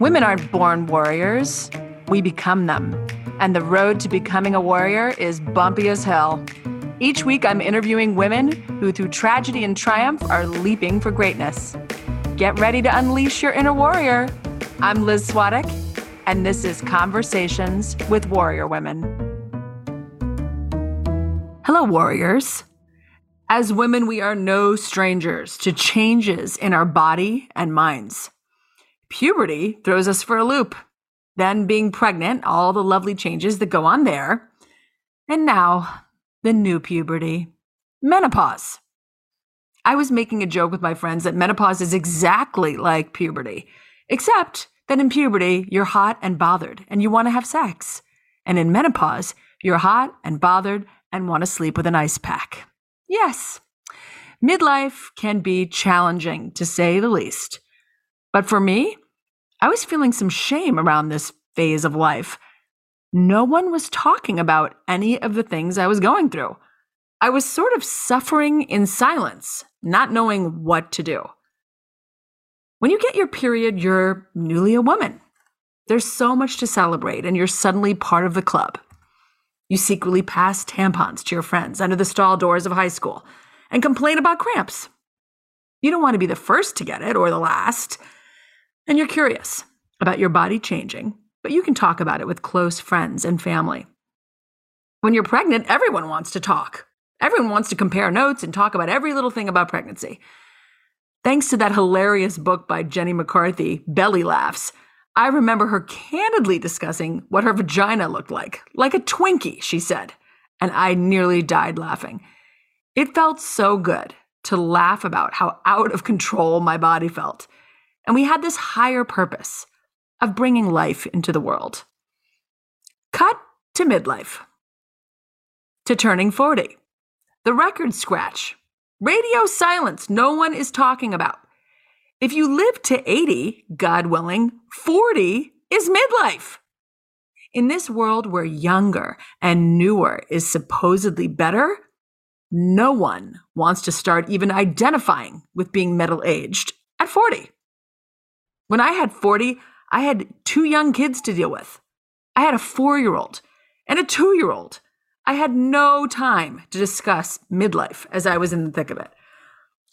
Women aren't born warriors, we become them. And the road to becoming a warrior is bumpy as hell. Each week, I'm interviewing women who, through tragedy and triumph, are leaping for greatness. Get ready to unleash your inner warrior. I'm Liz Svatek, and this is Conversations with Warrior Women. Hello, warriors. As women, we are no strangers to changes in our body and minds. Puberty throws us for a loop. Then, being pregnant, all the lovely changes that go on there. And now, the new puberty, menopause. I was making a joke with my friends that menopause is exactly like puberty, except that in puberty, you're hot and bothered and you want to have sex. And in menopause, you're hot and bothered and want to sleep with an ice pack. Yes, midlife can be challenging to say the least. But for me, I was feeling some shame around this phase of life. No one was talking about any of the things I was going through. I was sort of suffering in silence, not knowing what to do. When you get your period, you're newly a woman. There's so much to celebrate, and you're suddenly part of the club. You secretly pass tampons to your friends under the stall doors of high school and complain about cramps. You don't want to be the first to get it or the last, and you're curious about your body changing, but you can talk about it with close friends and family. When you're pregnant, everyone wants to talk. Everyone wants to compare notes and talk about every little thing about pregnancy. Thanks to that hilarious book by Jenny McCarthy, Belly Laughs, I remember her candidly discussing what her vagina looked like, like a Twinkie, she said, and I nearly died laughing. It felt so good to laugh about how out of control my body felt. And we had this higher purpose of bringing life into the world. Cut to midlife, to turning 40, the record scratch, radio silence no one is talking about. If you live to 80, God willing, 40 is midlife. In this world where younger and newer is supposedly better, no one wants to start even identifying with being middle aged at 40. When I had 40, I had two young kids to deal with. I had a four year old and a two year old. I had no time to discuss midlife as I was in the thick of it.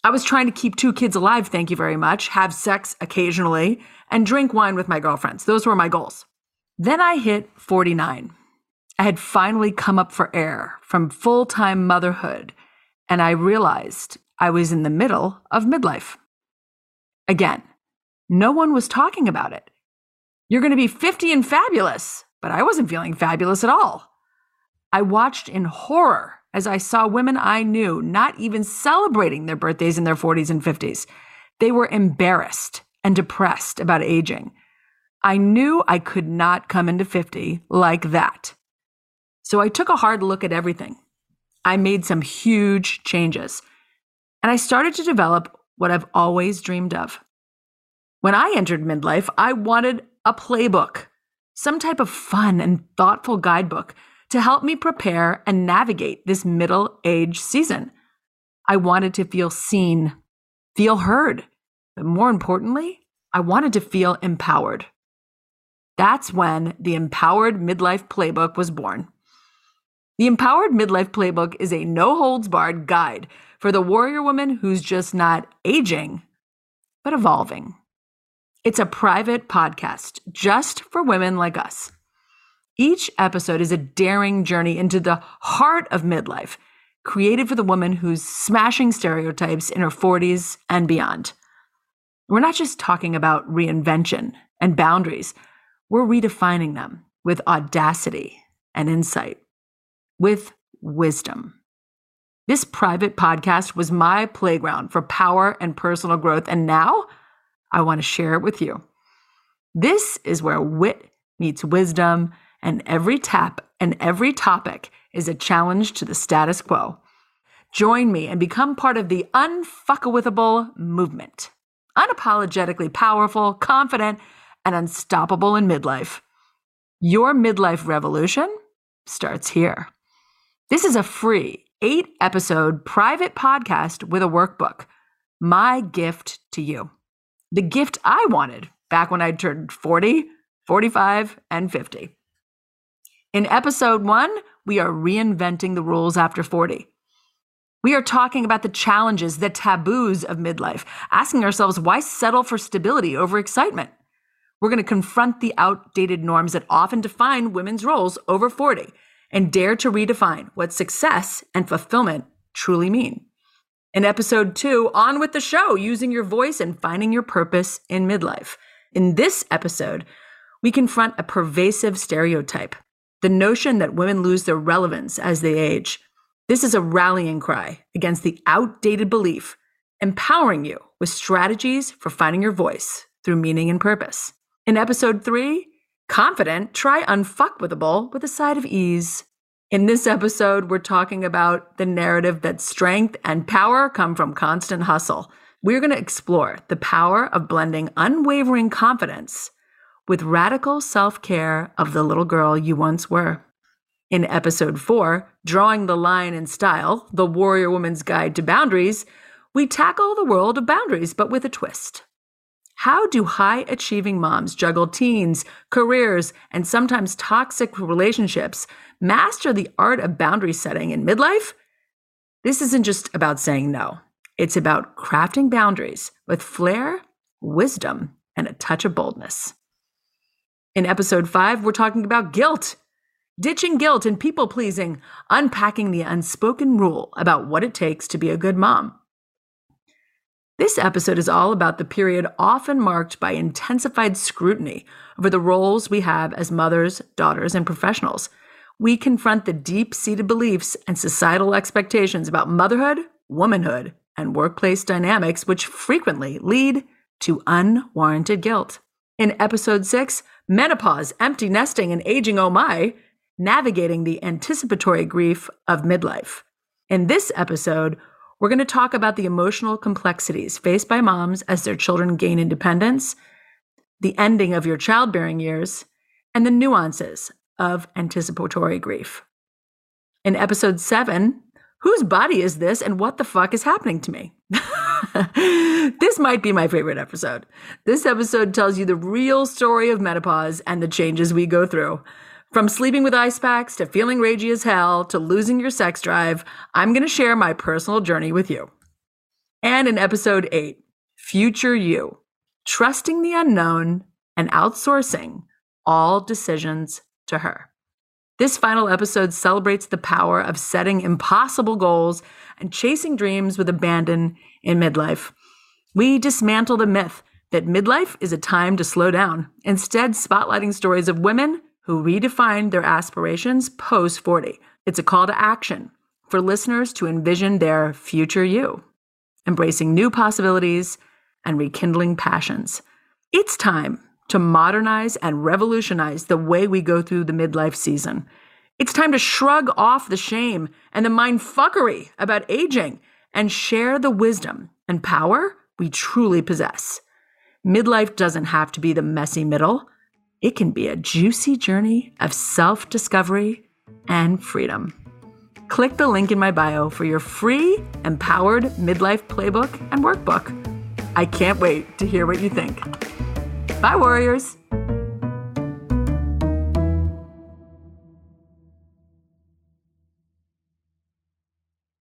I was trying to keep two kids alive, thank you very much, have sex occasionally, and drink wine with my girlfriends. Those were my goals. Then I hit 49. I had finally come up for air from full time motherhood, and I realized I was in the middle of midlife. Again, no one was talking about it. You're going to be 50 and fabulous, but I wasn't feeling fabulous at all. I watched in horror as I saw women I knew not even celebrating their birthdays in their 40s and 50s. They were embarrassed and depressed about aging. I knew I could not come into 50 like that. So I took a hard look at everything. I made some huge changes. And I started to develop what I've always dreamed of. When I entered midlife, I wanted a playbook, some type of fun and thoughtful guidebook to help me prepare and navigate this middle age season. I wanted to feel seen, feel heard, but more importantly, I wanted to feel empowered. That's when the Empowered Midlife Playbook was born. The Empowered Midlife Playbook is a no holds barred guide for the warrior woman who's just not aging, but evolving. It's a private podcast just for women like us. Each episode is a daring journey into the heart of midlife, created for the woman who's smashing stereotypes in her 40s and beyond. We're not just talking about reinvention and boundaries, we're redefining them with audacity and insight, with wisdom. This private podcast was my playground for power and personal growth, and now I want to share it with you. This is where wit meets wisdom and every tap and every topic is a challenge to the status quo. Join me and become part of the unfuckawithable movement. Unapologetically powerful, confident, and unstoppable in midlife. Your midlife revolution starts here. This is a free eight episode private podcast with a workbook. My gift to you. The gift I wanted back when I turned 40, 45, and 50. In episode one, we are reinventing the rules after 40. We are talking about the challenges, the taboos of midlife, asking ourselves why settle for stability over excitement. We're going to confront the outdated norms that often define women's roles over 40 and dare to redefine what success and fulfillment truly mean. In episode two, on with the show, using your voice and finding your purpose in midlife. In this episode, we confront a pervasive stereotype the notion that women lose their relevance as they age. This is a rallying cry against the outdated belief, empowering you with strategies for finding your voice through meaning and purpose. In episode three, confident, try unfuckwithable with a side of ease. In this episode, we're talking about the narrative that strength and power come from constant hustle. We're going to explore the power of blending unwavering confidence with radical self care of the little girl you once were. In episode four, Drawing the Line in Style, The Warrior Woman's Guide to Boundaries, we tackle the world of boundaries, but with a twist. How do high achieving moms juggle teens, careers, and sometimes toxic relationships, master the art of boundary setting in midlife? This isn't just about saying no, it's about crafting boundaries with flair, wisdom, and a touch of boldness. In episode five, we're talking about guilt, ditching guilt and people pleasing, unpacking the unspoken rule about what it takes to be a good mom. This episode is all about the period often marked by intensified scrutiny over the roles we have as mothers, daughters, and professionals. We confront the deep seated beliefs and societal expectations about motherhood, womanhood, and workplace dynamics, which frequently lead to unwarranted guilt. In episode six, menopause, empty nesting, and aging oh my, navigating the anticipatory grief of midlife. In this episode, we're going to talk about the emotional complexities faced by moms as their children gain independence, the ending of your childbearing years, and the nuances of anticipatory grief. In episode seven, whose body is this and what the fuck is happening to me? this might be my favorite episode. This episode tells you the real story of menopause and the changes we go through. From sleeping with ice packs to feeling ragey as hell to losing your sex drive, I'm going to share my personal journey with you. And in episode eight, Future You, trusting the unknown and outsourcing all decisions to her. This final episode celebrates the power of setting impossible goals and chasing dreams with abandon in midlife. We dismantle the myth that midlife is a time to slow down, instead, spotlighting stories of women who redefined their aspirations post 40. It's a call to action for listeners to envision their future you, embracing new possibilities and rekindling passions. It's time to modernize and revolutionize the way we go through the midlife season. It's time to shrug off the shame and the mindfuckery about aging and share the wisdom and power we truly possess. Midlife doesn't have to be the messy middle. It can be a juicy journey of self discovery and freedom. Click the link in my bio for your free empowered midlife playbook and workbook. I can't wait to hear what you think. Bye, Warriors.